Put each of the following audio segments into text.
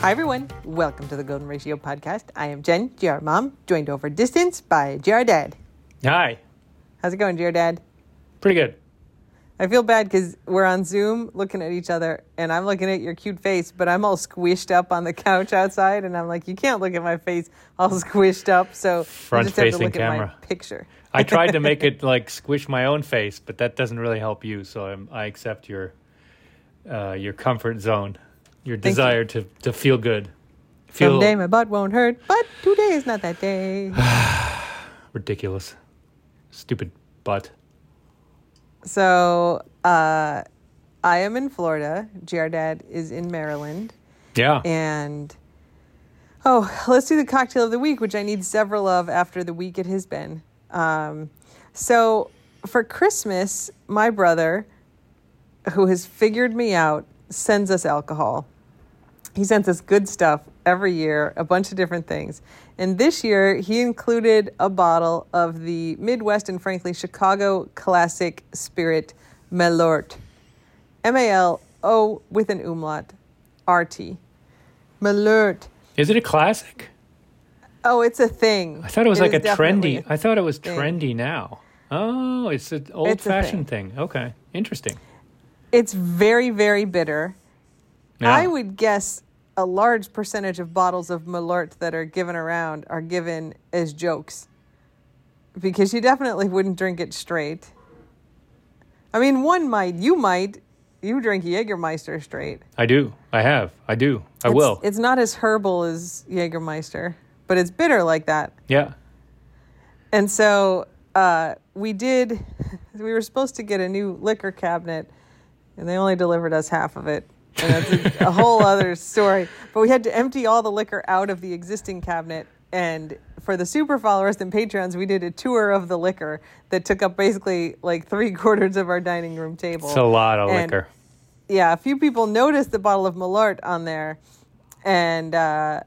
Hi, everyone. Welcome to the Golden Ratio podcast. I am Jen, GR Mom, joined over distance by GR Dad. Hi. How's it going, GR Dad? Pretty good. I feel bad because we're on Zoom looking at each other, and I'm looking at your cute face, but I'm all squished up on the couch outside, and I'm like, you can't look at my face all squished up, so Front you just have to facing look at camera. my picture. I tried to make it like squish my own face, but that doesn't really help you. So I'm, I accept your uh, your comfort zone, your Thank you. desire to, to feel good. Feel Someday my butt won't hurt, but today is not that day. ridiculous. Stupid butt. so, uh, I am in Florida. GR Dad is in Maryland. Yeah. And oh, let's do the cocktail of the week, which I need several of after the week it has been. Um, so for Christmas, my brother, who has figured me out, sends us alcohol. He sends us good stuff every year, a bunch of different things. And this year, he included a bottle of the Midwest and frankly Chicago classic spirit Malort. M A L O with an umlaut, R T. Malort. Is it a classic? Oh, it's a thing. I thought it was like a trendy. I thought it was thing. trendy now. Oh, it's an old fashioned thing. Okay. Interesting. It's very, very bitter. Yeah. I would guess a large percentage of bottles of Malort that are given around are given as jokes. Because you definitely wouldn't drink it straight. I mean, one might, you might, you drink Jägermeister straight. I do. I have. I do. I It's- will. It's not as herbal as Jägermeister, but it's bitter like that. yeah. And so uh, we did, we were supposed to get a new liquor cabinet, and they only delivered us half of it. And that's a, a whole other story. But we had to empty all the liquor out of the existing cabinet. And for the super followers and patrons, we did a tour of the liquor that took up basically like three quarters of our dining room table. It's a lot of And- liquor. yeah, a few people noticed the bottle of Malort on there, and uh,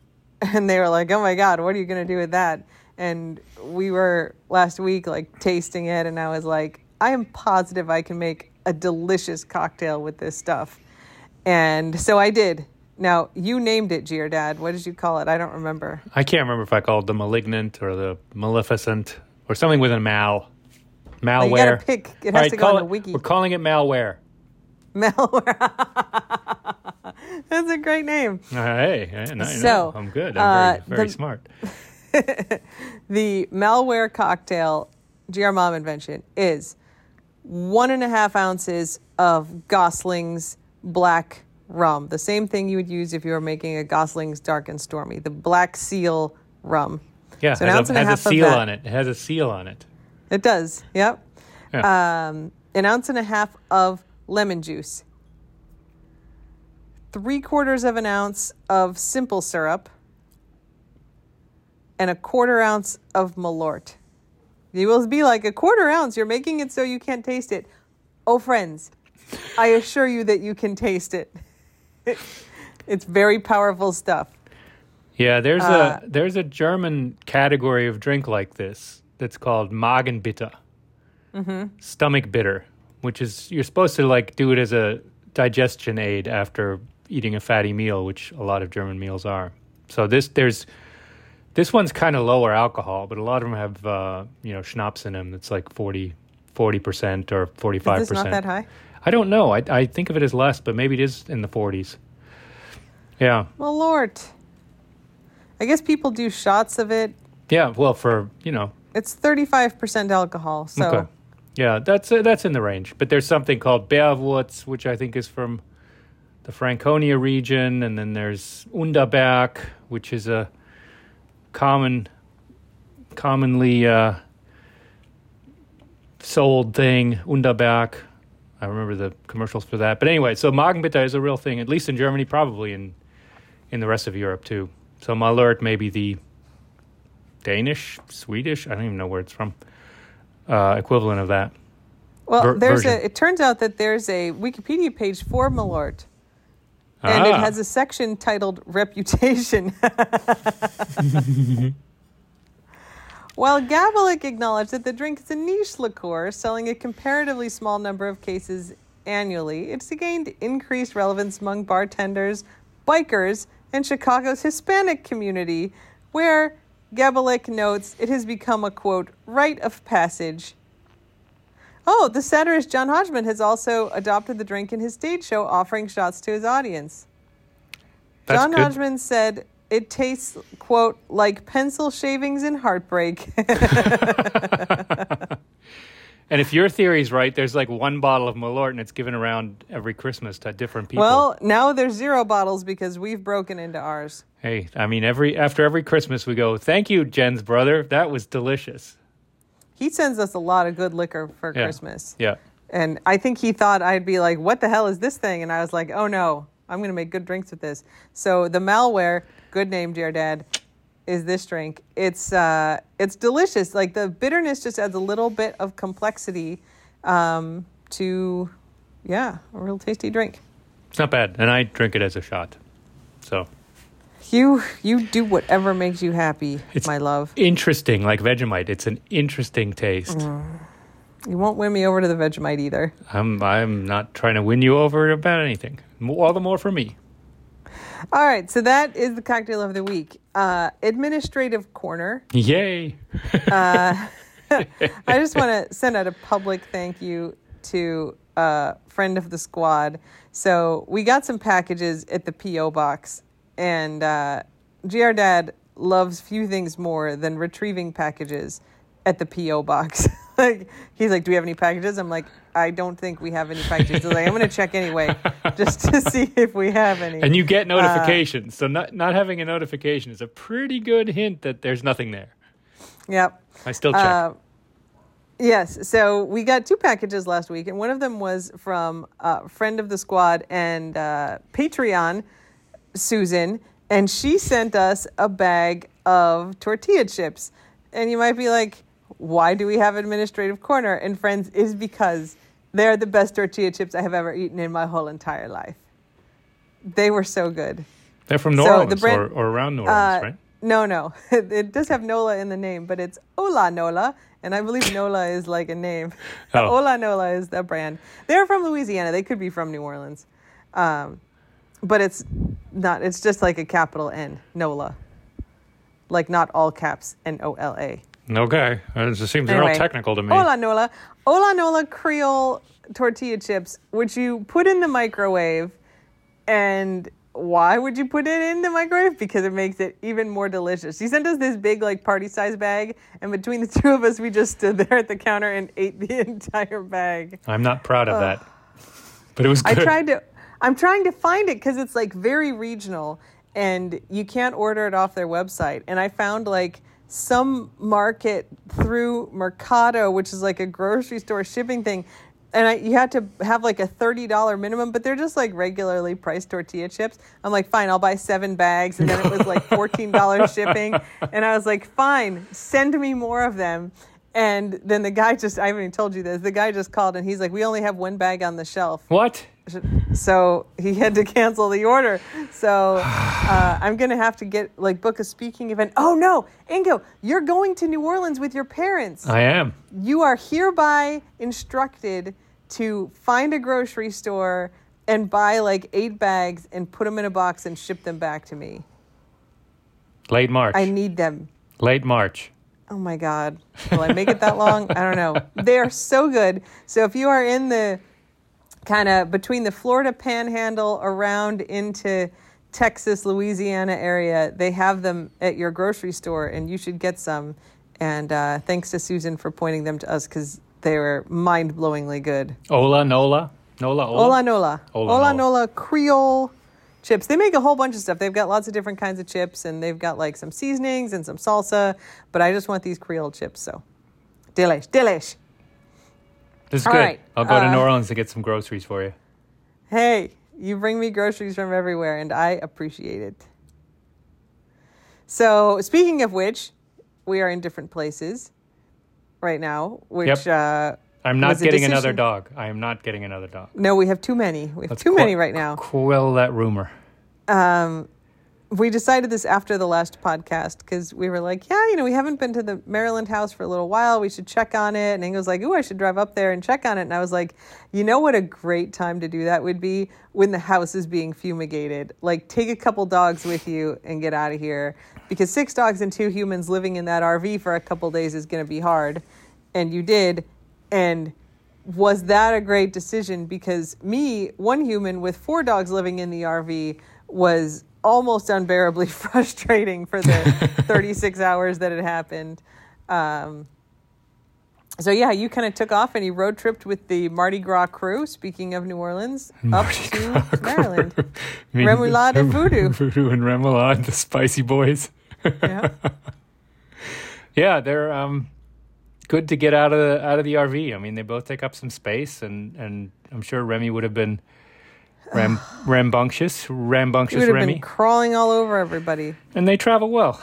and they were like, "Oh my God, what are you gonna do with that?" And we were last week like tasting it, and I was like, "I am positive I can make a delicious cocktail with this stuff," and so I did. Now you named it, GR Dad. What did you call it? I don't remember. I can't remember if I called the malignant or the maleficent or something with a mal. Malware. Oh, you gotta pick. It has right, to go on the it- wiki. We're calling it malware. Malware. That's a great name. Uh, hey, hey, know, So, I'm good. uh, I'm very, very the- smart. the malware cocktail GR Mom invention is one and a half ounces of Gosling's black rum, the same thing you would use if you were making a Gosling's dark and stormy, the black seal rum. Yeah, So an ounce a, and a has a half of seal that. on it. It has a seal on it. It does, yep. Yeah. Um, an ounce and a half of lemon juice, three quarters of an ounce of simple syrup, and a quarter ounce of Malort. You will be like a quarter ounce. You're making it so you can't taste it. Oh, friends, I assure you that you can taste it. it's very powerful stuff. yeah, there's uh, a there's a German category of drink like this that's called Magenbitter, Mm-hmm. stomach bitter, which is you're supposed to like do it as a digestion aid after eating a fatty meal, which a lot of German meals are. So this there's this one's kind of lower alcohol, but a lot of them have uh, you know schnapps in them that's like 40 percent or forty five this not percent. that high? I don't know. I, I think of it as less, but maybe it is in the 40s. Yeah. Well, Lord. I guess people do shots of it. Yeah. Well, for, you know, It's 35% alcohol. So okay. Yeah, that's uh, that's in the range. But there's something called Bärwurz, which I think is from the Franconia region. And then there's Underberg, which is a common, commonly uh, sold thing. Underberg. I remember the commercials for that. But anyway, so Magenbitter is a real thing, at least in Germany, probably in in the rest of Europe too. So Malort may be the Danish, Swedish, I don't even know where it's from, uh, equivalent of that. Well, ver- there's version. a. It turns out that there's a Wikipedia page for Malort, and it Ah. has a section titled "Reputation." While Gabelick acknowledged that the drink is a niche liqueur selling a comparatively small number of cases annually, it's gained increased relevance among bartenders, bikers, and Chicago's Hispanic community, where Gabelick notes it has become a quote, rite of passage. Oh, the satirist John Hodgman has also adopted the drink in his stage show, offering shots to his audience. That's John good. Hodgman said it tastes, quote, like pencil shavings and heartbreak. And if your theory's right, there's like one bottle of Malort and it's given around every Christmas to different people. well, now there's zero bottles because we've broken into ours. hey, I mean, every after every Christmas we go, "Thank you, Jen's brother. That was delicious." He sends us a lot of good liquor for Yeah. Christmas. Yeah. And I think he thought I'd be like, what the hell is this thing? And I was like, oh no, I'm going to make good drinks with this. So the malware, good name, dear dad, is this drink. It's uh, it's delicious. Like the bitterness just adds a little bit of complexity um, to, yeah, a real tasty drink. It's not bad, and I drink it as a shot. So You you do whatever makes you happy, It's- my love. interesting, like Vegemite. It's an interesting taste. Mm. You won't win me over to the Vegemite either. I'm I'm not trying to win you over about anything. All the more for me. All right, so that is the cocktail of the week. Uh, administrative corner. Yay! I just want to send out a public thank you to a friend of the squad. So we got some packages at the PO box, and uh, GR Dad loves few things more than retrieving packages at the PO box. like he's like, "Do we have any packages?" I'm like, "I don't think we have any packages." He's like, "I'm going to check anyway, just to see if we have any." And you get Uh, notifications. so not not having a notification is a pretty good hint that there's nothing there. yep. I still check. Uh, yes. So we got two packages last week, and one of them was from a friend of the squad and uh, Patreon, Susan, and she sent us a bag of tortilla chips. And you might be like, why do we have administrative corner? And friends, is because they're the best tortilla chips I have ever eaten in my whole entire life. They were so good. They're from New so Orleans brand- or, or around New Orleans, Uh, right? No, no. It does have Nola in the name, but it's Hola Nola. And I believe Nola is like a name. Oh. Hola Nola is the brand. They're from Louisiana. They could be from New Orleans. Um, but it's not, it's just like a capital N, Nola. Like not all caps, N O L A. Okay. Uh, It just seems real Anyway, technical to me. Hola Nola. Hola Nola Creole tortilla chips, which you put in the microwave. And why would you put it in the microwave? Because it makes it even more delicious. She sent us this big, like, party size bag. And between the two of us, we just stood there at the counter and ate the entire bag. I'm not proud of that. But it was I tried to. I'm trying to find it because it's like very regional, and you can't order it off their website. And I found like some market through Mercato, which is like a grocery store shipping thing. And I, you had to have like a thirty dollar minimum, but they're just like regularly priced tortilla chips. I'm like, fine, I'll buy seven bags, and then it was like fourteen dollars shipping. And I was like, fine, send me more of them. And then the guy just, I haven't even told you this, the guy just called and he's like, we only have one bag on the shelf what? so he had to cancel the order. So uh, I'm gonna have to get like book a speaking event. Oh no, Ingo, you're going to New Orleans with your parents. I am. you are hereby instructed to find a grocery store and buy like eight bags and put them in a box and ship them back to me. Late March. I need them. Late March. Oh my God. Will I make it that long? I don't know. They are so good. So if you are in the kind of between the Florida panhandle around into Texas, Louisiana area, they have them at your grocery store and you should get some. And uh, thanks to Susan for pointing them to us because they were mind blowingly good. Hola Nola. Nola Ola. Ola Nola. Ola Ola Nola. Nola Creole chips. They make a whole bunch of stuff. They've got lots of different kinds of chips and they've got like some seasonings and some salsa, but I just want these Creole chips. So delish, delish. This is All good. right, I'll go to uh, New Orleans to get some groceries for you. Hey, you bring me groceries from everywhere and I appreciate it. So speaking of which, we are in different places right now, which Yep. uh, I'm not getting another dog. I am not getting another dog. no, we have too many. We have Let's too qu- many right now. Quell that rumor. Um, we decided this after the last podcast because we were like, yeah, you know, we haven't been to the Maryland house for a little while. We should check on it. And Ingo was like, ooh, I should drive up there and check on it. And I was like, you know what a great time to do that would be when the house is being fumigated. Like, take a couple dogs with you and get out of here because six dogs and two humans living in that RV for a couple days is going to be hard. And you did. And was that a great decision? Because me, one human with four dogs living in the RV, was almost unbearably frustrating for the 36 hours that it happened. Um, so yeah, you kind of took off and you road tripped with the Mardi Gras crew. Speaking of New Orleans, Mardi up to Gras Maryland. I mean, Remoulade and Voodoo. Voodoo and Remoulade, the spicy boys. Yeah. Yeah, they're um, good to get out of the out of the RV. I mean, they both take up some space, and and I'm sure Remy would have been ram, rambunctious, rambunctious would have Remy, been crawling all over everybody. and they travel well.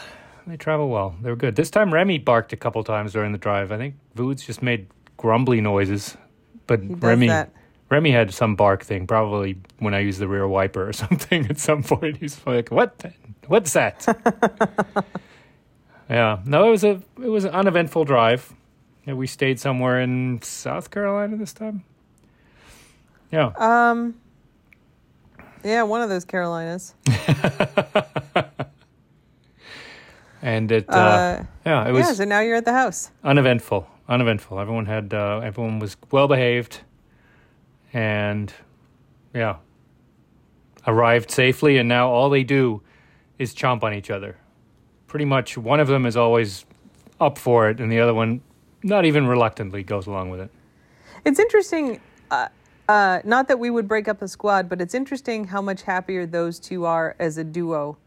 They travel well. They were good. This time, Remy barked a couple times during the drive. I think Voods just made grumbly noises, but Remy that. Remy had some bark thing, probably when I used the rear wiper or something at some point. He's like, "What? the- What's that?" yeah, no, it was a it was an uneventful drive. Yeah, we stayed somewhere in South Carolina this time. Yeah, Um, yeah, one of those Carolinas. and it uh, Uh, yeah it was yeah, so now you're at the house. uneventful. Uneventful. Everyone had uh, everyone was well behaved, and yeah, arrived safely. And now all they do is chomp on each other. Pretty much, one of them is always up for it, and the other one, not even reluctantly, goes along with it. It's interesting. Uh, uh, not that we would break up a squad, but it's interesting how much happier those two are as a duo.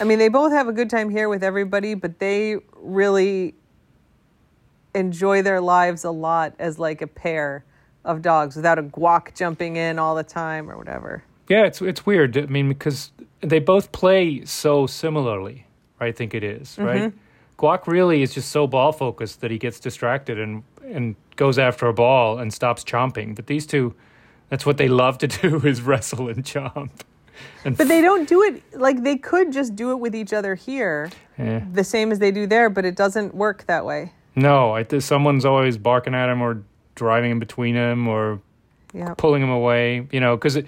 I mean, they both have a good time here with everybody, but they really enjoy their lives a lot as like a pair of dogs without a guac jumping in all the time or whatever. Yeah, it's it's weird. I mean, because they both play so similarly. I think it is, right? Guac really is just so ball focused that he gets distracted and and goes after a ball and stops chomping. But these two, that's what they love to do is wrestle and chomp. And But they don't do it like they could just do it with each other here, Eh. the same as they do there, but it doesn't work that way. no, I, th- someone's always barking at him or driving in between him or Yeah. pulling him away. You know, because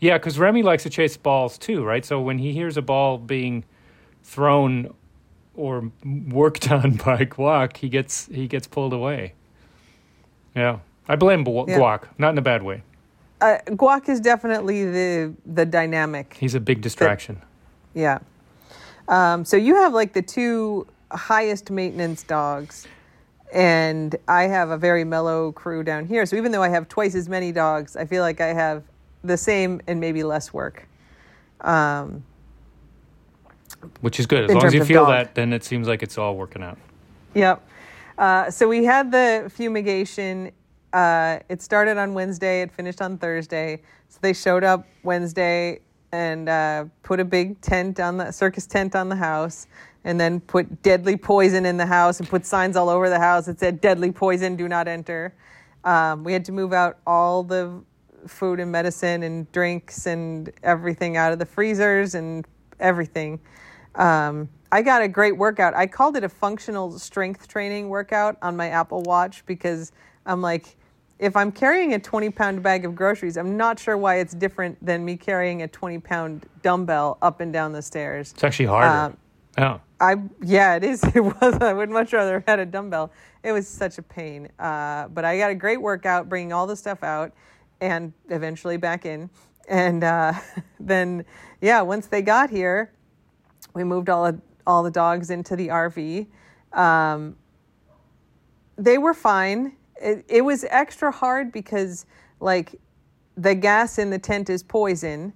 yeah, because Remy likes to chase balls too, right? So when he hears a ball being thrown or worked on by Guac, he gets he gets pulled away. Yeah, I blame Gu- Yeah. Guac, not in a bad way. Uh, guac is definitely the the dynamic. He's a big distraction. Yeah. Um, so you have like the two highest maintenance dogs, and I have a very mellow crew down here. So even though I have twice as many dogs, I feel like I have the same and maybe less work. Um, Which is good. As long as you feel dog. that, then it seems like it's all working out. Yep. Uh, so we had the fumigation. Uh, it started on Wednesday. It finished on Thursday. So they showed up Wednesday and uh, put a big tent on the circus tent on the house, and then put deadly poison in the house and put signs all over the house that said "deadly poison, do not enter." Um, we had to move out all the food and medicine and drinks and everything out of the freezers and everything. Um, I got a great workout. I called it a functional strength training workout on my Apple Watch because I'm like, if I'm carrying a 20 pound bag of groceries, I'm not sure why it's different than me carrying a 20 pound dumbbell up and down the stairs. It's actually harder. Um, yeah. I yeah, it is. It was. I would much rather have had a dumbbell. It was such a pain. Uh, but I got a great workout, bringing all the stuff out, and eventually back in. And uh, then yeah, once they got here, we moved all all the dogs into the RV. Um, they were fine. It, it was extra hard because like the gas in the tent is poison,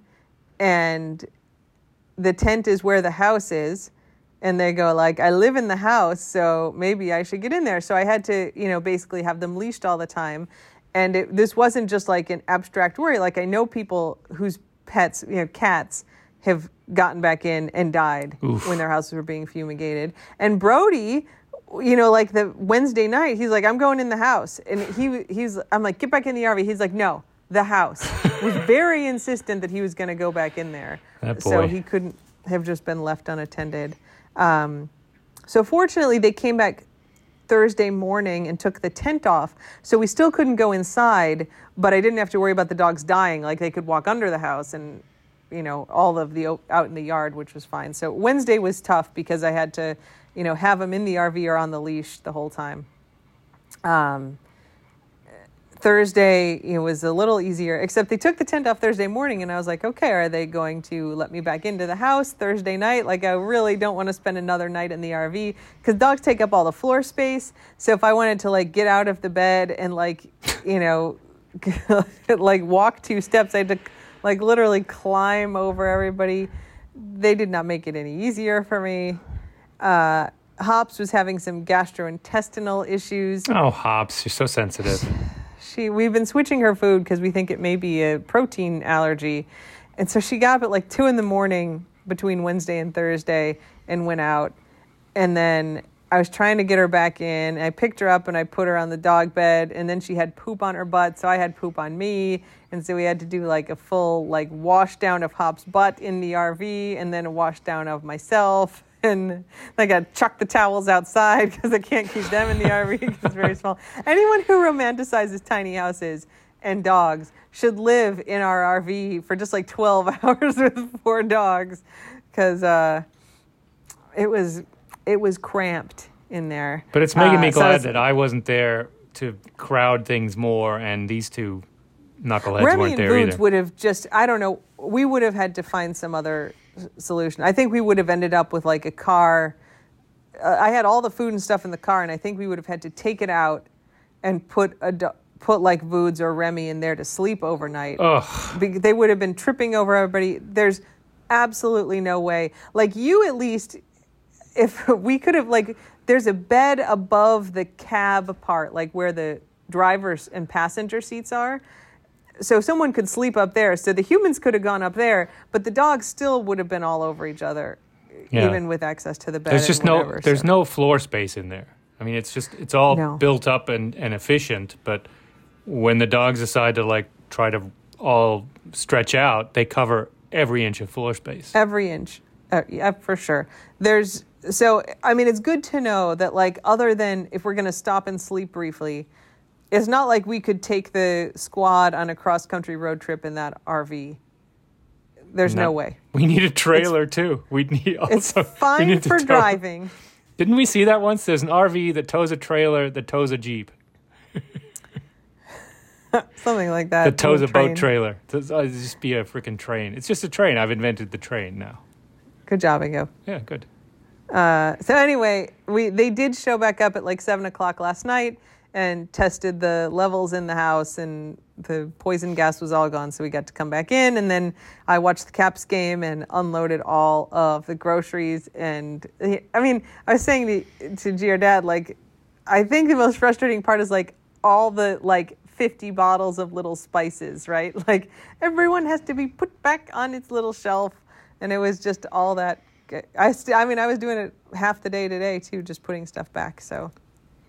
and the tent is where the house is and they go like i live in the house so maybe i should get in there so i had to you know basically have them leashed all the time and it, this wasn't just like an abstract worry like i know people whose pets you know cats have gotten back in and died Oof. when their houses were being fumigated and brody you know like the wednesday night he's like i'm going in the house and he he's i'm like get back in the rv he's like no the house was very insistent that he was going to go back in there so he couldn't have just been left unattended. Um, so fortunately, they came back Thursday morning and took the tent off. So we still couldn't go inside, but I didn't have to worry about the dogs dying. Like they could walk under the house and, you know, all of the out in the yard, which was fine. So Wednesday was tough because I had to, you know, have them in the RV or on the leash the whole time. Um, Thursday it was a little easier, except they took the tent off Thursday morning, and I was like, okay, are they going to let me back into the house Thursday night? Like, I really don't want to spend another night in the RV because dogs take up all the floor space. So if I wanted to like get out of the bed and like, you know, like walk two steps, I had to like literally climb over everybody. They did not make it any easier for me. Uh, Hops was having some gastrointestinal issues. Oh, Hops, you're so sensitive. she we've been switching her food because we think it may be a protein allergy, and so she got up at like two in the morning between Wednesday and Thursday and went out, and then I was trying to get her back in. I picked her up and I put her on the dog bed, and then she had poop on her butt, so I had poop on me, and so we had to do like a full like wash down of Hop's butt in the RV, and then a wash down of myself and I got to chuck the towels outside because I can't keep them in the RV because it's very small. Anyone who romanticizes tiny houses and dogs should live in our RV for just like 12 hours with four dogs because uh, it was it was cramped in there. But it's making Uh, me so glad that I wasn't there to crowd things more, and these two knuckleheads Remy weren't and there Voods either. would have just, I don't know, we would have had to find some other solution. I think we would have ended up with like a car. Uh, I had all the food and stuff in the car, and I think we would have had to take it out and put a do- put like Voods or Remy in there to sleep overnight. Ugh. Be- they would have been tripping over everybody. There's absolutely no way. Like you, at least, if we could have like, there's a bed above the cab part, like where the drivers and passenger seats are. So someone could sleep up there. So the humans could have gone up there, but the dogs still would have been all over each other, Yeah. even with access to the bed. There's just no there's so. no floor space in there. I mean, it's just it's all No. built up and, and efficient. But when the dogs decide to like try to all stretch out, they cover every inch of floor space. every inch uh, yeah for sure there's so i mean it's good to know that like other than if we're going to stop and sleep briefly it's not like we could take the squad on a cross country road trip in that rv there's no, No. way We need a trailer too. We need also it's fine for tow- driving Didn't we see that once? There's an RV that tows a trailer that tows a jeep. something like that That tows a Little boat trailer. It'd just be a freaking train. It's just a train. I've invented the train now. good job Ingo. Yeah, good. Uh, so anyway, we they did show back up at like seven o'clock last night and tested the levels in the house, and the poison gas was all gone. So we got to come back in, and then I watched the Caps game and unloaded all of the groceries. And I mean, I was saying to to GR Dad, like, I think the most frustrating part is like all the like 50 bottles of little spices, right? Like everyone has to be put back on its little shelf, and it was just all that. I st- I mean, I was doing it half the day today too, just putting stuff back. So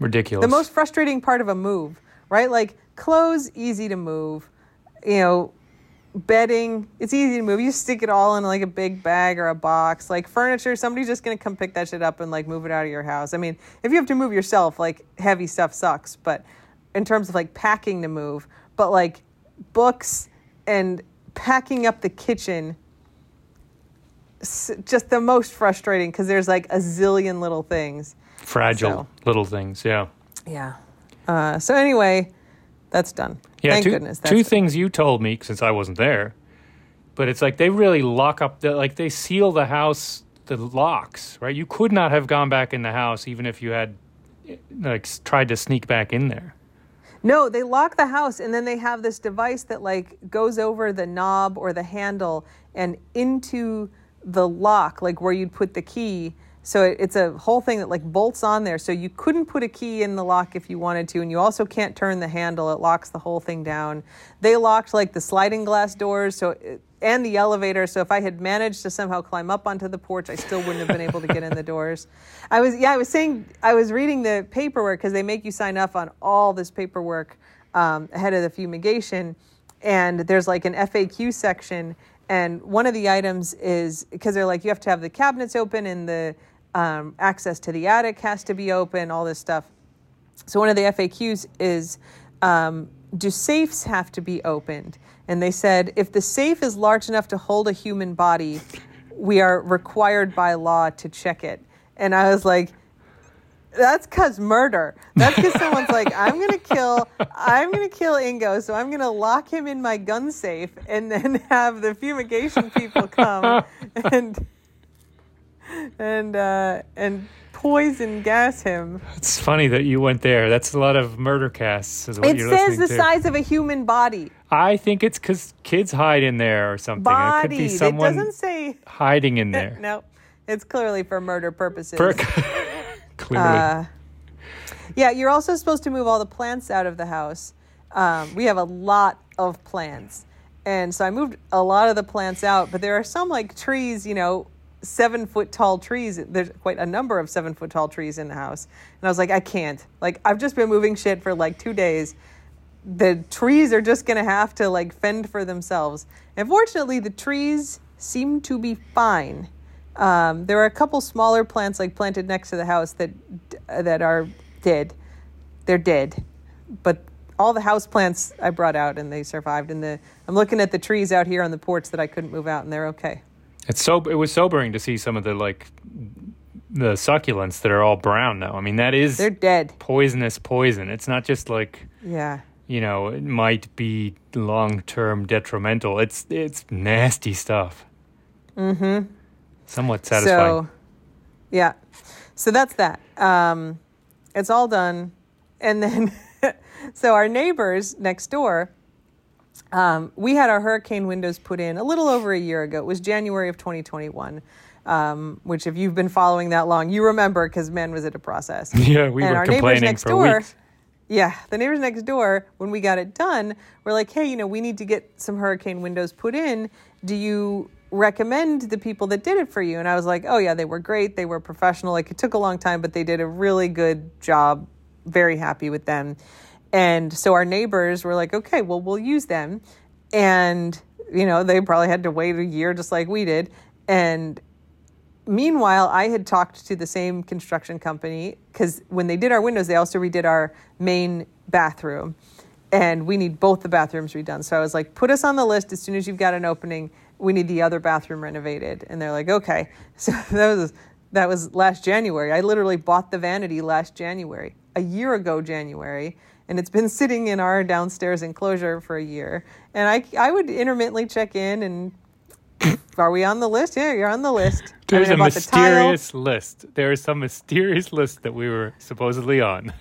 Ridiculous. the most frustrating part of a move, right? Like clothes, easy to move. You know, bedding, it's easy to move. You stick it all in like a big bag or a box. Like furniture, somebody's just gonna come pick that shit up and like move it out of your house. I mean, if you have to move yourself, like heavy stuff sucks. But in terms of like packing to move, but like books and packing up the kitchen just the most frustrating because there's like a zillion little things. Fragile so. little things. Yeah. Yeah. Uh, so anyway, that's done. Yeah. Thank two, goodness. Two done. things you told me since I wasn't there, but it's like they really lock up. The, like they seal the house, the locks. Right. You could not have gone back in the house even if you had like tried to sneak back in there. No, they lock the house and then they have this device that like goes over the knob or the handle and into the lock, like where you'd put the key. So it, it's a whole thing that like bolts on there. So you couldn't put a key in the lock if you wanted to, and you also can't turn the handle. It locks the whole thing down. They locked like the sliding glass doors, so and the elevator. So if I had managed to somehow climb up onto the porch, I still wouldn't have been able to get in the doors. I was yeah, I was saying I was reading the paperwork because they make you sign up on all this paperwork um, ahead of the fumigation, and there's like an FAQ section, And one of the items is because they're like, you have to have the cabinets open and the um, access to the attic has to be open, all this stuff. So one of the FAQs is, um, do safes have to be opened? And they said, if the safe is large enough to hold a human body, we are required by law to check it. And I was like, that's cause murder. That's because someone's like, I'm gonna kill, I'm gonna kill Ingo, so I'm gonna lock him in my gun safe, and then have the fumigation people come and and uh, and poison gas him. It's funny that you went there. That's a lot of murder casts. Is what It says the to. size of a human body. I think it's because kids hide in there or something. It could be Bodied. It someone doesn't say. hiding in there. No, it's clearly for murder purposes. Per- Clearly. Uh, Yeah, you're also supposed to move all the plants out of the house. Um, we have a lot of plants. And so I moved a lot of the plants out, but there are some like trees, you know, seven foot tall trees. There's quite a number of seven foot tall trees in the house. And I was like, I can't. Like, I've just been moving shit for like two days. The trees are just going to have to like fend for themselves. And fortunately, the trees seem to be fine. Um, there are a couple smaller plants like planted next to the house that that are dead. They're dead, but all the house plants I brought out and they survived. And the I'm looking at the trees out here on the porch that I couldn't move out, and they're okay. It's so it was sobering to see some of the like the succulents that are all brown now. I mean, that is They're dead. poisonous poison. It's not just like Yeah. you know it might be long term detrimental. It's it's nasty stuff. Mm-hmm. Somewhat satisfying. So, yeah. So that's that. Um, it's all done. And then, so our neighbors next door, um, we had our hurricane windows put in a little over a year ago. It was January of 2021, um, which, if you've been following that long, you remember because man, was it a process. yeah, we and were our neighbors complaining next for door, weeks. yeah, the neighbors next door, when we got it done, were like, hey, you know, we need to get some hurricane windows put in. Do you recommend the people that did it for you? And I was like, oh, yeah, they were great. They were professional. Like, it took a long time, but they did a really good job. Very happy with them. And so our neighbors were like, okay, well, we'll use them. And, you know, they probably had to wait a year just like we did. And meanwhile, I had talked to the same construction company because when they did our windows, they also redid our main bathroom. And we need both the bathrooms redone. So I was like, put us on the list as soon as you've got an opening. We need the other bathroom renovated. And they're like, okay. So that was that was last January. I literally bought the vanity last January, a year ago January, and it's been sitting in our downstairs enclosure for a year. And I I would intermittently check in and are we on the list? Yeah, you're on the list. There's a bought the mysterious list. There is some mysterious list that we were supposedly on.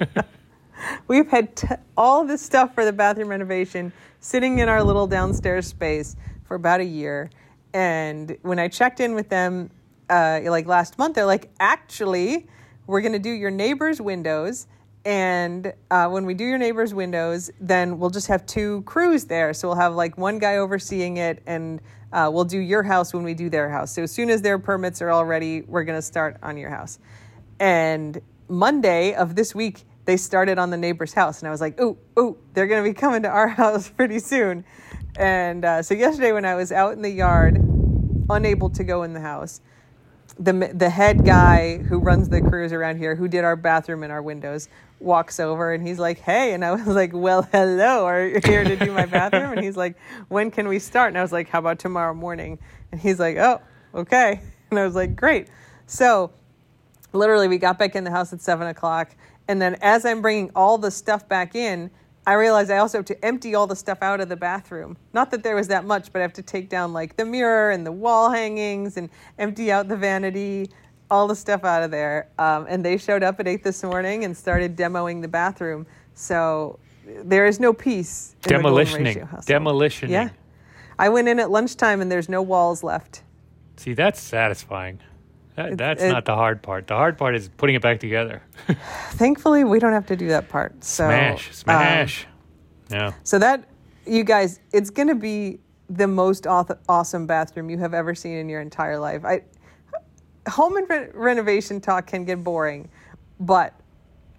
We've had t- all this stuff for the bathroom renovation sitting in our little downstairs space for about a year. And when I checked in with them, uh, like last month, they're like, actually, we're going to do your neighbor's windows. And uh, when we do your neighbor's windows, then we'll just have two crews there. So we'll have like one guy overseeing it, and uh, we'll do your house when we do their house. So as soon as their permits are all ready, we're going to start on your house. And Monday of this week, they started on the neighbor's house, and I was like, "Oh, oh, they're going to be coming to our house pretty soon." And uh, so yesterday, when I was out in the yard, unable to go in the house, the the head guy who runs the crews around here, who did our bathroom and our windows, walks over and he's like, "Hey," and I was like, "Well, hello, are you here to do my bathroom?" And he's like, "When can we start?" And I was like, "How about tomorrow morning?" And he's like, "Oh, okay." And I was like, "Great." So literally we got back in the house at seven o'clock and then as i'm bringing all the stuff back in i realized i also have to empty all the stuff out of the bathroom not that there was that much but i have to take down like the mirror and the wall hangings and empty out the vanity all the stuff out of there um, and they showed up at 8 this morning and started demoing the bathroom so there is no peace Demolitioning. Demolitioning. yeah i went in at lunchtime and there's no walls left See, that's satisfying. That, that's it- not the hard part. The hard part is putting it back together. thankfully we don't have to do that part so smash, um, smash. yeah. So that you guys, it's going to be the most auth- awesome bathroom you have ever seen in your entire life. I home and re- renovation talk can get boring, but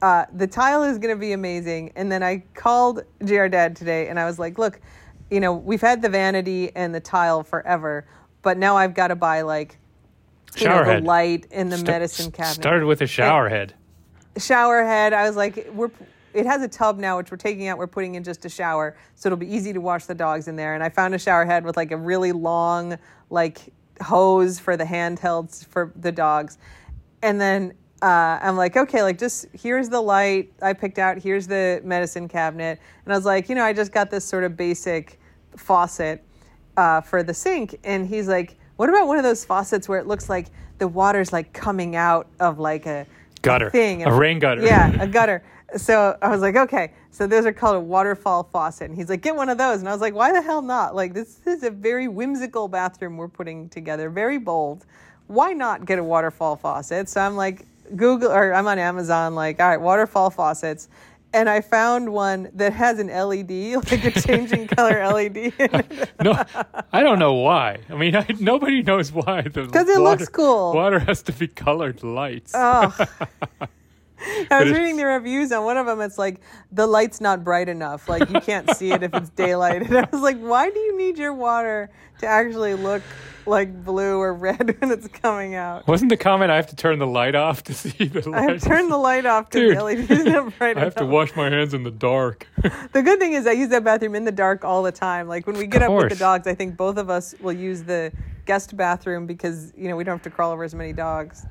uh, the tile is going to be amazing. And then I called GR Dad today and I was like, look, you know, we've had the vanity and the tile forever, but now I've got to buy like you know, the head. light in the Sta- medicine cabinet. Started with a shower head. shower head. I was like, we're it has a tub now, which we're taking out. We're putting in just a shower, so it'll be easy to wash the dogs in there. And I found a shower head with like a really long like hose for the handhelds for the dogs. And then uh, I'm like, okay, like just here's the light I picked out. Here's the medicine cabinet. And I was like, you know, I just got this sort of basic faucet uh, for the sink. And he's like, what about one of those faucets where it looks like the water's like coming out of like a Gutter. thing. A rain gutter. Yeah, a gutter. So I was like, okay. So those are called a waterfall faucet. And he's like, get one of those. And I was like, why the hell not? Like, this is a very whimsical bathroom we're putting together, very bold. Why not get a waterfall faucet? So I'm like, Google, or I'm on Amazon, like, all right, waterfall faucets. And I found one that has an LED, like a changing color LED. No, I don't know why. I mean, I, nobody knows why. Because it looks cool. Water has to be colored lights. Oh. I was reading the reviews on one of them. It's like the light's not bright enough. Like you can't see it if it's daylight. And I was like, why do you need your water to actually look like blue or red when it's coming out? Wasn't the comment I have to turn the light off to see the light? I have turned the light off because Dude, the LED not bright I have to wash my hands in the dark. The good thing is I use that bathroom in the dark all the time. Like when we get up with the dogs, I think both of us will use the guest bathroom because you know we don't have to crawl over as many dogs.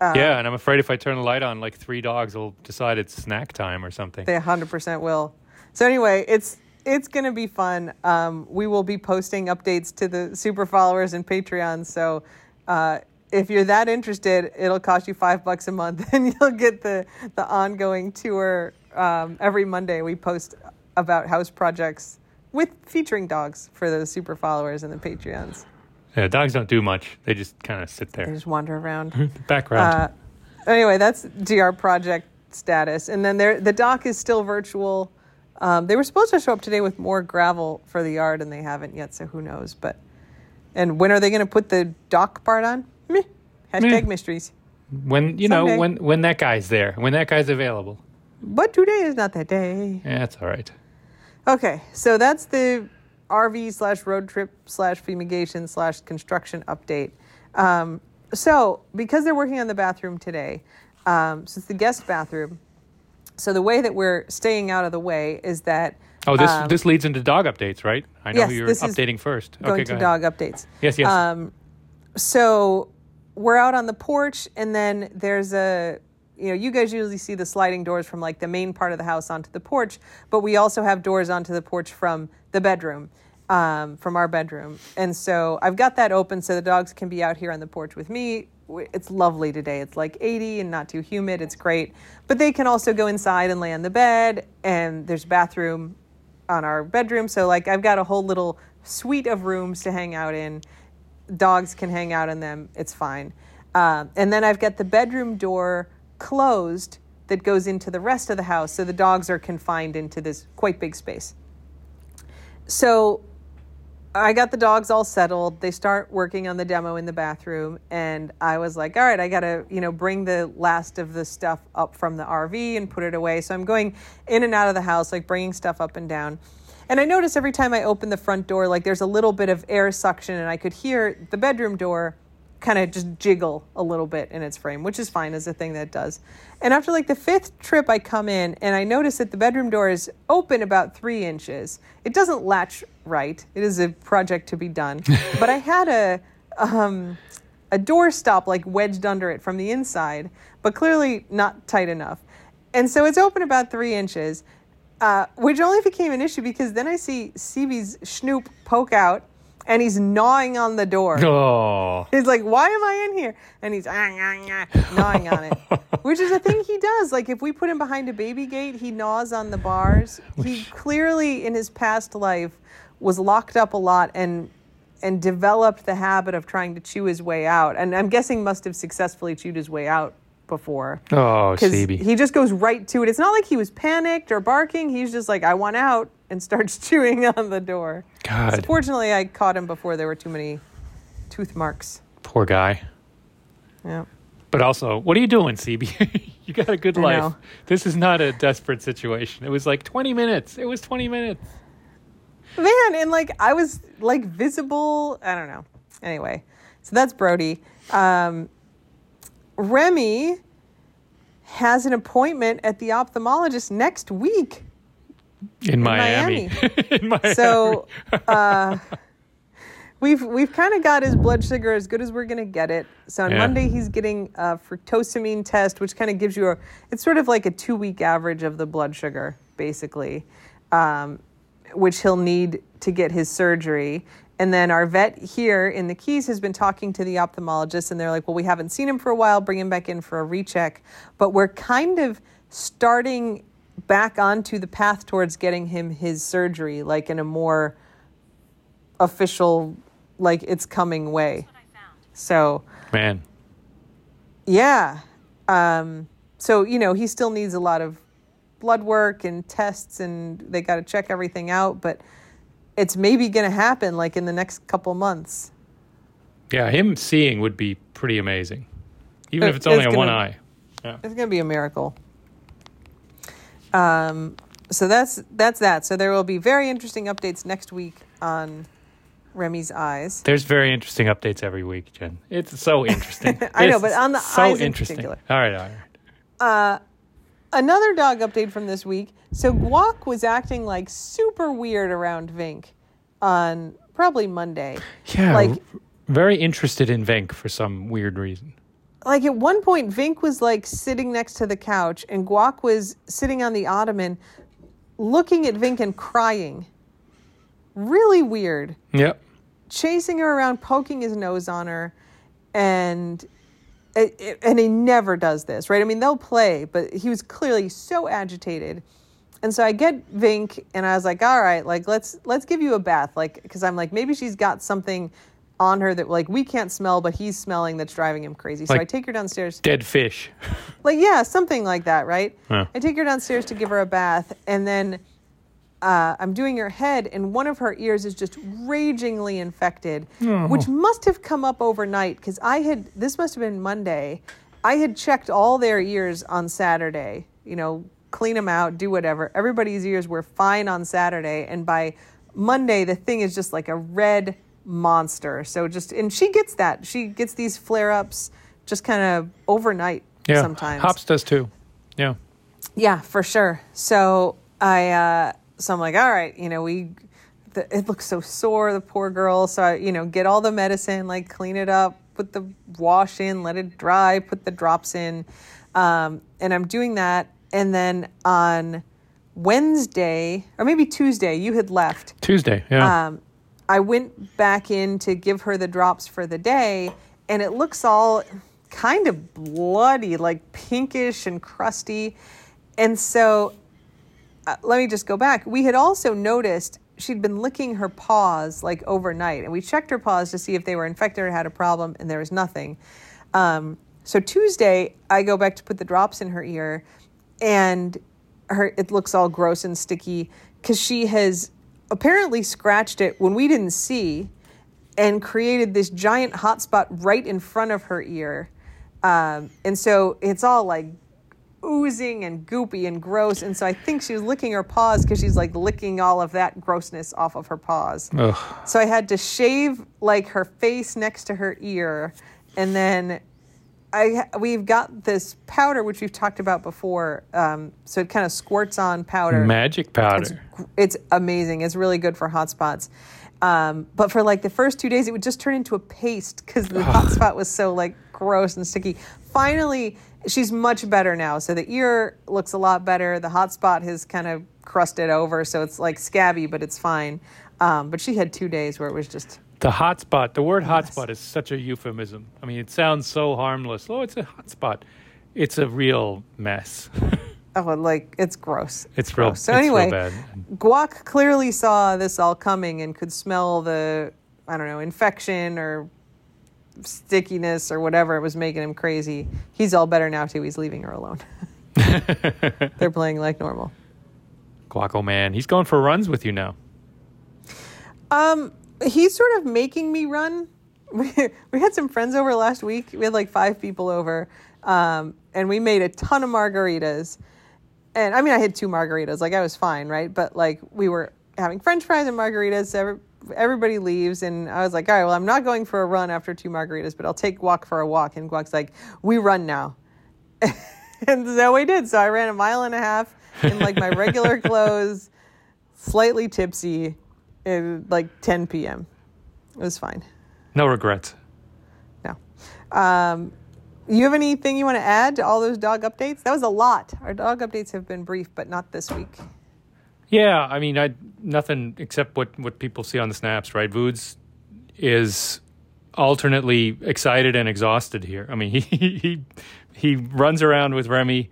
Uh, yeah, and I'm afraid if I turn the light on, like three dogs will decide it's snack time or something. They 100% will. So anyway, it's it's going to be fun. Um, we will be posting updates to the super followers and Patreon. So uh, if you're that interested, it'll cost you five bucks a month, and you'll get the the ongoing tour um, every Monday. We post about house projects with featuring dogs for those super followers and the Patreons. Yeah, dogs don't do much. They just kind of sit there. They just wander around. Background. Uh, anyway, that's DR project status. And then there, the dock is still virtual. Um, they were supposed to show up today with more gravel for the yard, and they haven't yet. So who knows? But and when are they going to put the dock part on? Meh. Hashtag Meh. mysteries. when you know when when that guy's there, when that guy's available. But today is not that day. Yeah, that's all right. Okay, so that's the RV slash road trip slash fumigation slash construction update. Um, so because they're working on the bathroom today, um, so it's the guest bathroom. So the way that we're staying out of the way is that Oh, this um, this leads into dog updates, right? I know yes, you're updating first. going okay, to go ahead. dog updates. Yes, yes. Um, so we're out on the porch, and then there's a, you know, you guys usually see the sliding doors from like the main part of the house onto the porch, but we also have doors onto the porch from the bedroom, um, from our bedroom. And so I've got that open so the dogs can be out here on the porch with me. It's lovely today. It's like 80 and not too humid. It's great. But they can also go inside and lay on the bed, and there's a bathroom on our bedroom. So like I've got a whole little suite of rooms to hang out in. Dogs can hang out in them. It's fine. Um, and then I've got the bedroom door closed that goes into the rest of the house. So the dogs are confined into this quite big space. So I got the dogs all settled. They start working on the demo in the bathroom, and I was like, "All right, I gotta, you know, bring the last of the stuff up from the RV and put it away." So I'm going in and out of the house, like bringing stuff up and down. And I notice every time I open the front door, like there's a little bit of air suction, and I could hear the bedroom door kind of just jiggle a little bit in its frame, which is fine as a thing that does. And after like the fifth trip, I come in and I notice that the bedroom door is open about three inches. It doesn't latch right. It is a project to be done. but I had a um, a door stop like wedged under it from the inside, but clearly not tight enough. And so it's open about three inches, uh, which only became an issue because then I see CB's snoop poke out and he's gnawing on the door. Oh, He's like, "Why am I in here?" And he's "Ah, ah, ah," gnawing on it, which is a thing he does. Like if we put him behind a baby gate, he gnaws on the bars. He clearly, in his past life, was locked up a lot and and developed the habit of trying to chew his way out. And I'm guessing must have successfully chewed his way out before. oh, Because he just goes right to it. It's not like he was panicked or barking. He's just like, I want out, and starts chewing on the door. God, Fortunately, I caught him before there were too many tooth marks. poor guy. Yeah. But also, what are you doing, CB? you got a good I life. know. This is not a desperate situation. It was like 20 minutes. It was 20 minutes. Man, and like I was like visible. I don't know. Anyway, so that's Brody. Um, Remy has an appointment at the ophthalmologist next week. In Miami. in Miami. So uh, we've we've kind of got his blood sugar as good as we're gonna get it. So on Yeah. Monday he's getting a fructosamine test, which kind of gives you a it's sort of like a two week average of the blood sugar, basically, um, which he'll need to get his surgery. And then our vet here in the Keys has been talking to the ophthalmologist, and they're like, "Well, we haven't seen him for a while. Bring him back in for a recheck." But we're kind of starting back onto the path towards getting him his surgery, like in a more official, like it's coming way. So Man. yeah, um, so you know he still needs a lot of blood work and tests, and they got to check everything out. But it's maybe going to happen like in the next couple months. Yeah, him seeing would be pretty amazing. Even if it's only it's on one gonna- eye. Yeah. It's going to be a miracle. Um, so that's that's that. So there will be very interesting updates next week on Remy's eyes. There's very interesting updates every week, Jen. It's so interesting. I know, but on the so eyes in interesting. particular. All right, all right. Another dog update from this week. So Guac was acting like super weird around Vink on probably Monday. Yeah, Like- very interested in Venk for some weird reason. Like at one point, Vink was like sitting next to the couch, and Guac was sitting on the ottoman, looking at Vink and crying. Really weird. Yep. chasing her around, poking his nose on her, and and he never does this, right? I mean, they'll play, but he was clearly so agitated, and so I get Vink, and I was like, all right, like let's let's give you a bath, like because I'm like maybe she's got something on her that like we can't smell, but he's smelling that's driving him crazy. So Like- I take her downstairs Dead fish. like yeah something like that right Yeah. i take her downstairs to give her a bath and then uh, i'm doing her head and one of her ears is just ragingly infected which must have come up overnight because i had this must have been monday i had checked all their ears on saturday you know clean them out do whatever everybody's ears were fine on saturday and by monday the thing is just like a red monster so just and she gets that she gets these flare-ups just kind of overnight Yeah. sometimes. Hops does too. Yeah. Yeah, for sure. So I, uh, so I'm like, all right, you know, we, the, it looks so sore, the poor girl. So I, you know, get all the medicine, like clean it up, put the wash in, let it dry, put the drops in, um, and I'm doing that. And then on Wednesday or maybe Tuesday, you had left Tuesday. Yeah. um, I went back in to give her the drops for the day, and it looks all kind of bloody, like pinkish and crusty. And so, uh, let me just go back. We had also noticed she'd been licking her paws like overnight, and we checked her paws to see if they were infected or had a problem, and there was nothing. Um, so Tuesday, I go back to put the drops in her ear, and her it looks all gross and sticky because she has apparently scratched it when we didn't see and created this giant hot spot right in front of her ear. Um, and so it's all like oozing and goopy and gross. And so I think she was licking her paws because she's like licking all of that grossness off of her paws. Ugh. So I had to shave like her face next to her ear, and then I we've got this powder which we've talked about before. Um, so it kind of squirts on powder. Magic powder. It's amazing. It's really good for hot spots. Um, but for like the first two days, it would just turn into a paste because the hot spot was so like gross and sticky. Finally, she's much better now. So the ear looks a lot better. The hot spot has kind of crusted over, so it's like scabby, but it's fine. Um, but she had two days where it was just The hotspot. The word hotspot is such a euphemism. I mean, it sounds so harmless. Oh, it's a hotspot. It's a real mess. oh, like it's gross. It's real. gross. So it's real anyway, bad. Guac clearly saw this all coming and could smell the I don't know infection or stickiness or whatever it was making him crazy. He's all better now too. He's leaving her alone. They're playing like normal. Guaco man. He's going for runs with you now. Um, he's sort of making me run. We, we had some friends over last week. We had like five people over, um, and we made a ton of margaritas. And I mean, I had two margaritas, like I was fine, right? But like we were having French fries and margaritas. So every, everybody leaves, and I was like, all right, well, I'm not going for a run after two margaritas, but I'll take Guac for a walk. And Guac's like, we run now. and so we did. So I ran a mile and a half in like my regular clothes, slightly tipsy, at like 10 p.m. It was fine. No regrets. No. Um, you have anything you want to add to all those dog updates? That was a lot. Our dog updates have been brief, but not this week. Yeah, I mean, I nothing except what what people see on the snaps, right? Voods is alternately excited and exhausted here. I mean, he he he runs around with Remy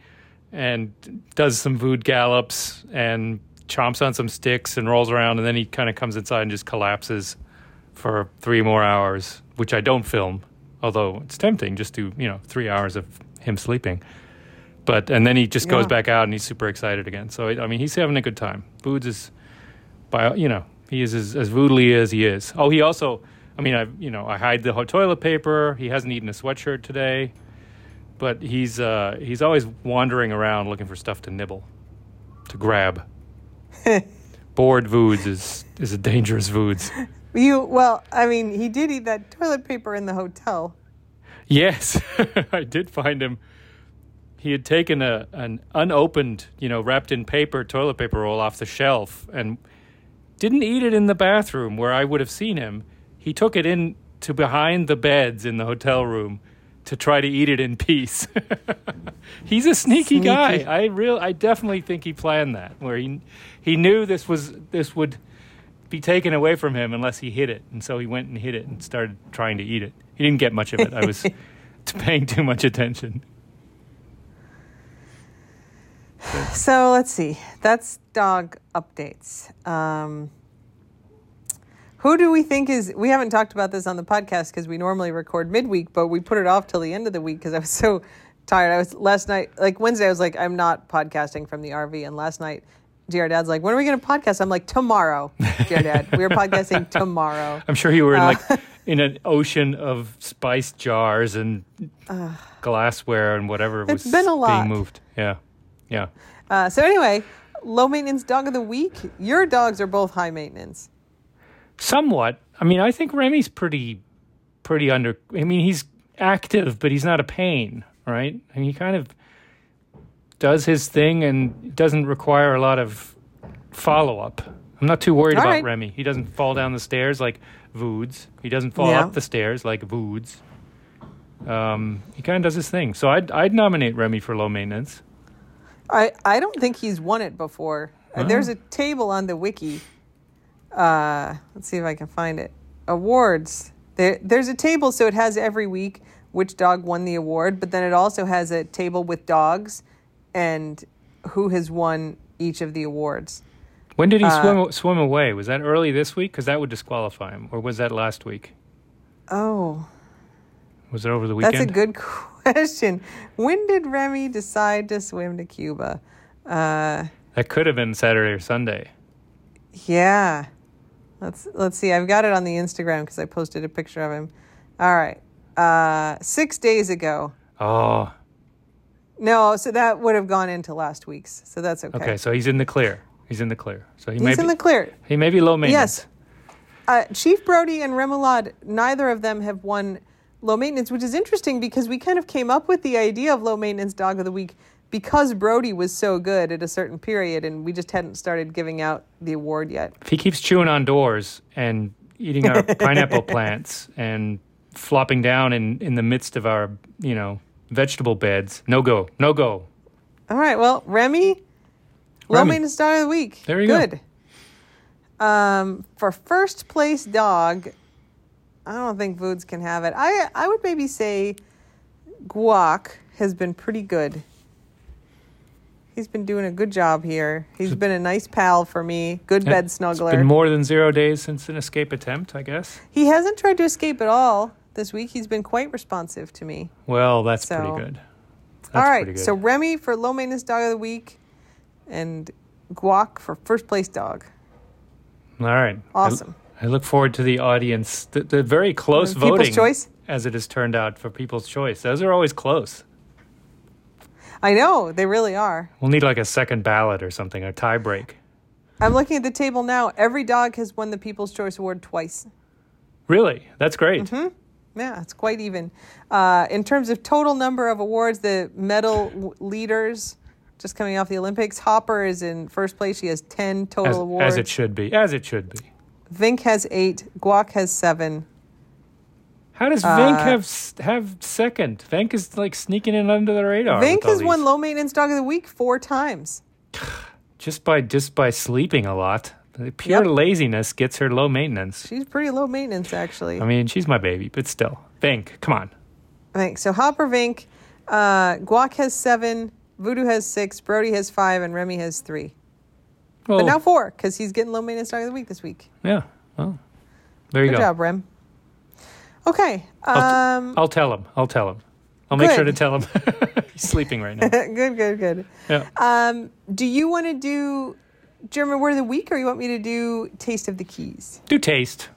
and does some Vood gallops and chomps on some sticks and rolls around, and then he kind of comes inside and just collapses for three more hours, which I don't film, although it's tempting just to you know three hours of him sleeping. But and then he just goes back out and he's super excited again. So I mean, he's having a good time. Voods is, by you know, he is as, as voodly as he is. Oh, he also, I mean, I you know, I hide the toilet paper. He hasn't eaten a sweatshirt today, but he's uh, he's always wandering around looking for stuff to nibble, to grab. Bored Voods is is a dangerous Voods. You well, I mean, he did eat that toilet paper in the hotel. Yes, I did find him. He had taken a an unopened, you know, wrapped in paper toilet paper roll off the shelf and didn't eat it in the bathroom where I would have seen him. He took it in to behind the beds in the hotel room to try to eat it in peace. He's a sneaky, guy. I real I definitely think he planned that where he he knew this was this would be taken away from him unless he hid it. And so he went and hid it and started trying to eat it. He didn't get much of it. I was t- paying too much attention. So let's see. That's dog updates. Um, who do we think is? We haven't talked about this on the podcast because we normally record midweek, but we put it off till the end of the week because I was so tired. I was last night, like Wednesday, I was like, I'm not podcasting from the RV, and last night. GR Dad's like, when are we going to podcast? I'm like, tomorrow, GR Dad. We are podcasting tomorrow. I'm sure you were in like in an ocean of spice jars and glassware and whatever It's was been a lot. being moved. Yeah. Yeah. Uh, so anyway, low maintenance dog of the week. Your dogs are both high maintenance. Somewhat. I mean, I think Remy's pretty pretty under I mean, he's active, but he's not a pain, right? And he kind of does his thing and doesn't require a lot of follow up. I'm not too worried All about right. Remy. He doesn't fall down the stairs like Voods. He doesn't fall Yeah. up the stairs like Voods. Um, he kind of does his thing. So I'd I'd nominate Remy for low maintenance. I, I don't think he's won it before. Uh, There's a table on the wiki. Uh, let's see if I can find it. Awards. There, there's a table, so it has every week which dog won the award, but then it also has a table with dogs and who has won each of the awards. When did he Uh, swim swim away? Was that early this week? Because that would disqualify him. Or was that last week? Oh, Was it over the weekend? that's a good question. When did Remy decide to swim to Cuba? Uh, That could have been Saturday or Sunday. Yeah. Let's let's see. I've got it on the Instagram because I posted a picture of him. All right. Uh, six days ago. Oh, No, so that would have gone into last week's. So that's okay. okay. So he's in the clear. He's in the clear. So he may He's be, in the clear. he may be low maintenance. Yes. Uh, Chief Brody and Remoulade, neither of them have won low maintenance, which is interesting because we kind of came up with the idea of low maintenance dog of the week because Brody was so good at a certain period, and we just hadn't started giving out the award yet. If he keeps chewing on doors and eating our pineapple plants and flopping down in, in the midst of our, you know, vegetable beds, no go. No go. All right. Well, Remy, low maintenance dog of the week. There you go. Good. Um, for first place dog, I don't think Voods can have it. I I would maybe say Guac has been pretty good. He's been doing a good job here. He's been a nice pal for me. Good bed It's snuggler. been more than zero days since an escape attempt, I guess. he hasn't tried to escape at all this week. He's been quite responsive to me. Well, that's So- pretty good. That's all right. good. So Remy for low maintenance dog of the week, and Guac for first place dog. All right. I- Awesome. I, look forward to the audience, the, the very close People's voting choice? as it has turned out for people's choice. Those are always close. I know they really are. We'll need like a second ballot or something, a tie break. I'm looking at the table now. Every dog has won the People's Choice Award twice. Really? That's great. Mm-hmm. Yeah, it's quite even. Uh, in terms of total number of awards, the medal leaders just coming off the Olympics, Hopper is in first place. She has 10 total As, awards. as it should be. As it should be. Vink has eight. Guac has seven. How does Uh, Vank have have second? Vank is like sneaking in under the radar. Vink has won low maintenance dog of the week four times. just by just by sleeping a lot. Pure Yep. laziness gets her low maintenance. She's pretty low maintenance, actually. I mean, she's my baby, but still. Vank, come on. Vink. So Hopper, Vink, uh, Guac has seven. Voodoo has six. Brody has five, and Remy has three. Well, But now four because he's getting low maintenance dog of the week this week. yeah. Well, there you Good go. Good job, Rem. Okay. I'll, Um, I'll tell him. I'll tell him. I'll make sure to tell him. He's sleeping right now. good, good, good. Yeah. Um, do you want to do German word of the week, or you want me to do taste of the keys? Do taste.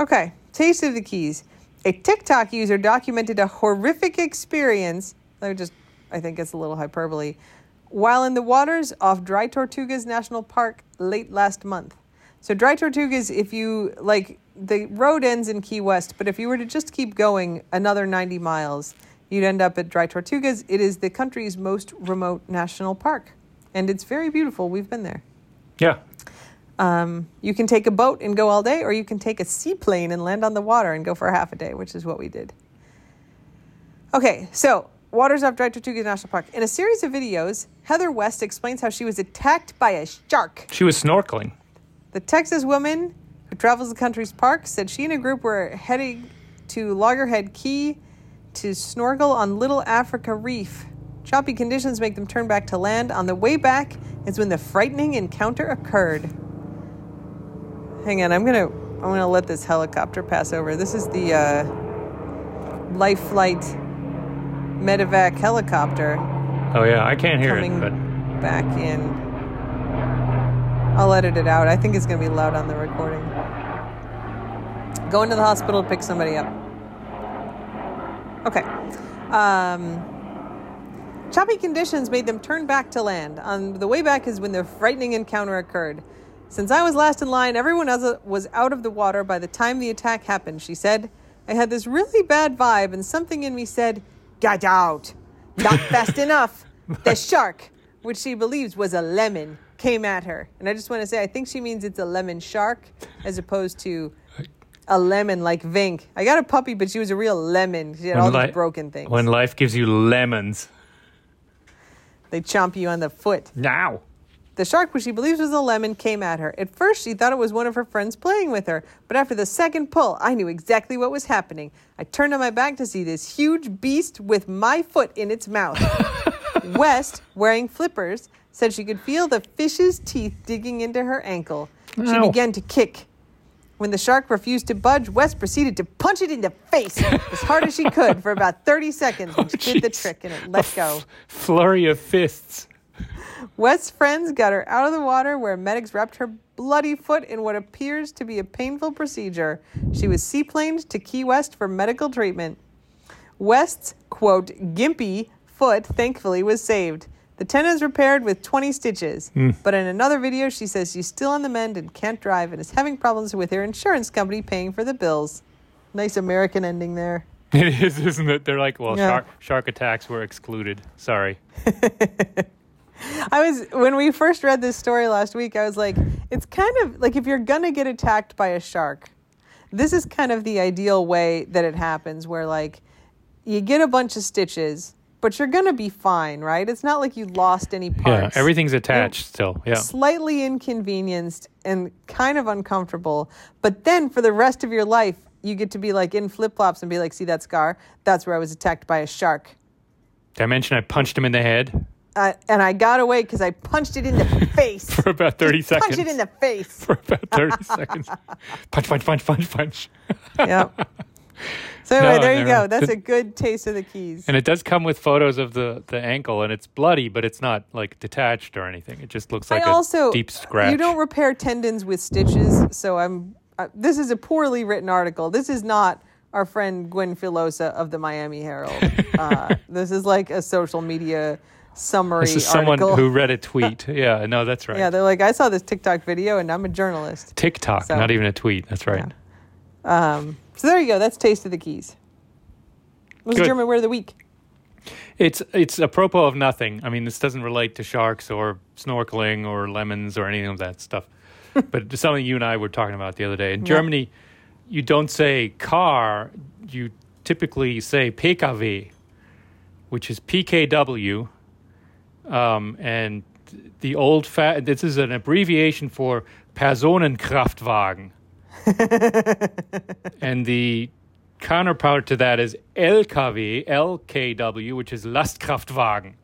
Okay, taste of the keys. A TikTok user documented a horrific experience. Me just, I think it's a little hyperbole. While in the waters off Dry Tortugas National Park late last month. So, Dry Tortugas, if you like, the road ends in Key West, but if you were to just keep going another 90 miles, you'd end up at Dry Tortugas. It is the country's most remote national park, and it's very beautiful. We've been there. Yeah. Um, you can take a boat and go all day, or you can take a seaplane and land on the water and go for half a day, which is what we did. Okay, so Waters off Dry Tortugas National Park. In a series of videos, Heather West explains how she was attacked by a shark. She was snorkeling. The Texas woman who travels the country's parks said she and a group were heading to Loggerhead Key to snorkel on Little Africa Reef. Choppy conditions make them turn back to land. On the way back is when the frightening encounter occurred. Hang on, I'm gonna I'm gonna let this helicopter pass over. This is the uh, Life Flight Medevac helicopter Oh yeah, I can't hear coming it, but back in. I'll edit it out. I think it's going to be loud on the recording. Going to the hospital to pick somebody up. Okay. Um, choppy conditions made them turn back to land. On the way back is when the frightening encounter occurred. Since I was last in line, everyone else was out of the water by the time the attack happened, she said. I had this really bad vibe, and something in me said, Get out! Not fast enough! The shark, which she believes was a lemon, came at her. And I just want to say, I think she means it's a lemon shark as opposed to a lemon like Vink. I got a puppy, but she was a real lemon. She had all li- these broken things. when life gives you lemons. they chomp you on the foot. Now. The shark, which she believes was a lemon, came at her. At first, she thought it was one of her friends playing with her, but after the second pull, I knew exactly what was happening. I turned on my back to see this huge beast with my foot in its mouth. West, wearing flippers, said she could feel the fish's teeth digging into her ankle. She Ow. began to kick. When the shark refused to budge, West proceeded to punch it in the face as hard as she could for about 30 seconds, which oh, did the trick and it let go. F- flurry of fists. West's friends got her out of the water where medics wrapped her bloody foot in what appears to be a painful procedure. She was seaplaned to Key West for medical treatment. West's, quote, gimpy foot thankfully was saved. The tendon is repaired with 20 stitches. Hmm. But in another video, she says she's still on the mend and can't drive and is having problems with her insurance company paying for the bills. Nice American ending there. It is, isn't it? They're like, well, Yeah. shark, shark attacks were excluded. Sorry. I was when we first read this story last week, I was like, it's kind of like if you're gonna get attacked by a shark, this is kind of the ideal way that it happens, where like you get a bunch of stitches, but you're gonna be fine, right? It's not like you lost any parts. Yeah, everything's attached still. Yeah. slightly inconvenienced and kind of uncomfortable, but then for the rest of your life, you get to be like in flip flops and be like, see that scar? That's where I was attacked by a shark. Did I mention I punched him in the head Uh, and I got away because I punched it in the face. for about 30 seconds? Punch it in the face. for about 30 seconds. Punch, punch, punch, punch, punch. yep. So anyway, No, there you go. That's a good taste of the keys. And it does come with photos of the, the ankle, and it's bloody, but it's not like detached or anything. It just looks like I a also deep scratch. you don't repair tendons with stitches. So I'm. Uh, this is a poorly written article. This is not our friend Gwen Filosa of the Miami Herald. Uh, this is like a social media summary This is someone article. who read a tweet. yeah, no, that's right. yeah, they're like, I saw this TikTok video and I'm a journalist. TikTok, So- not even a tweet. That's right. Um, so there you go. That's Taste of the Keys. What's the German word of the week? It's it's apropos of nothing. I mean, this doesn't relate to sharks or snorkeling or lemons or anything of that stuff. but something you and I were talking about the other day. In Yeah. Germany, you don't say car. You typically say PKW, which is PKW, um, and the old fa- This is an abbreviation for Personenkraftwagen, and the counterpart to that is LKW, LKW, which is Lastkraftwagen.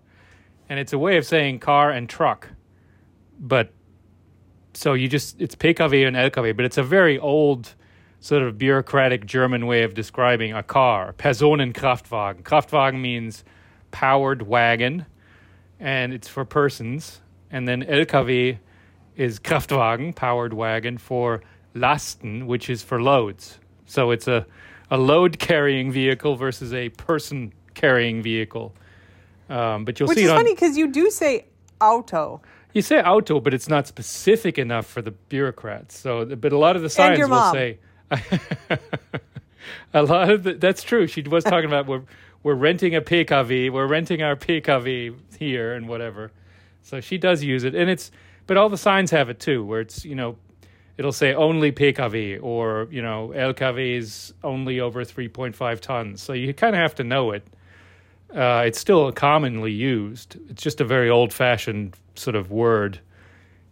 And it's a way of saying car and truck. But so you just, it's PKW and LKW, but it's a very old, sort of bureaucratic German way of describing a car. Personenkraftwagen. Kraftwagen means powered wagon, and it's for persons. And then LKW is Kraftwagen, powered wagon, for Lasten, which is for loads. So it's a, a load carrying vehicle versus a person carrying vehicle. Um, but you'll Which see is it on, funny because you do say auto. you say auto, but it's not specific enough for the bureaucrats. So, but a lot of the signs will mom. say. a lot of the, that's true. She was talking about we're we're renting a PKW, we're renting our PKW here and whatever. So she does use it, and it's but all the signs have it too, where it's you know it'll say only PKW or you know LKW is only over three point five tons. So you kind of have to know it. Uh, it's still commonly used. It's just a very old-fashioned sort of word,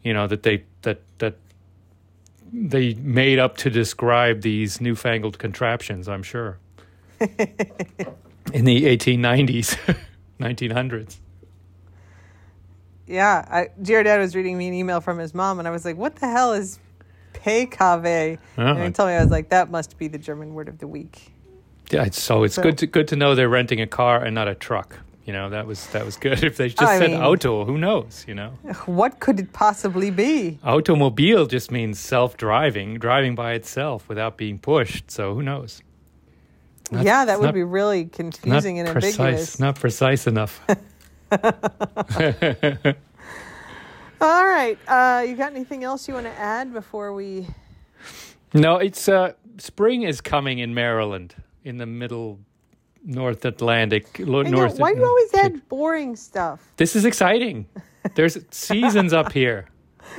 you know, that they that that they made up to describe these newfangled contraptions. I'm sure in the 1890s, 1900s. Yeah, I, GR Dad was reading me an email from his mom, and I was like, "What the hell is PKW?" And oh. he told me I was like, "That must be the German word of the week." Yeah, it's- so it's So- good to good to know they're renting a car and not a truck. You know, that was that was good. If they just I said mean- auto, who knows? You know, What could it possibly be? automobile just means self-driving, driving by itself without being pushed. So who knows? Not- yeah, that would not- be really confusing and precise. ambiguous. Not precise enough. All right, uh, you got anything else you want to add before we? no, it's uh, spring is coming in Maryland, in the middle North Atlantic. Lo- I know, North why do you always add boring stuff? This is exciting. There's seasons up here.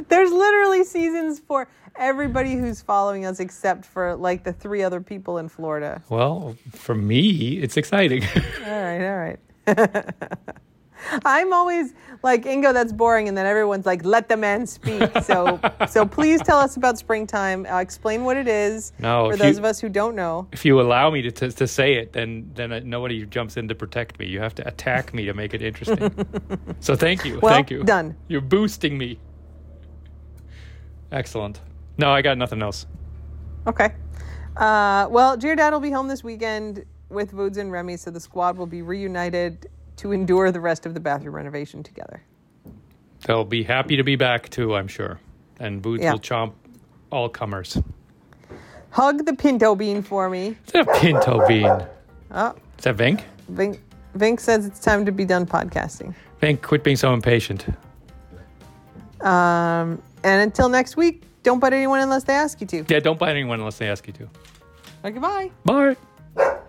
There's literally seasons for everybody who's following us, except for like the three other people in Florida. Well, for me, it's exciting. All right, all right. I'm always like Ingo. That's boring, and then everyone's like, "Let the man speak." So, so please tell us about springtime. Uh, explain what it is No, for those you- of us who don't know. if you allow me to, to, to say it, then then uh, nobody jumps in to protect me. You have to attack me to make it interesting. so thank you, Well, thank you. done. You're boosting me. Excellent. No, I got nothing else. Okay. Uh, well, GR Dad will be home this weekend with Voods and Remy, so the squad will be reunited to endure the rest of the bathroom renovation together. They'll be happy to be back too, I'm sure. And Voods Yeah. will chomp all comers. Hug the pinto bean for me. Is that a pinto bean? Oh, Is that Vink? Vink, Vink says it's time to be done podcasting. Vink, quit being so impatient. Um, and until next week, don't bite anyone unless they ask you to. Yeah, don't bite anyone unless they ask you to. Okay, bye. Bye.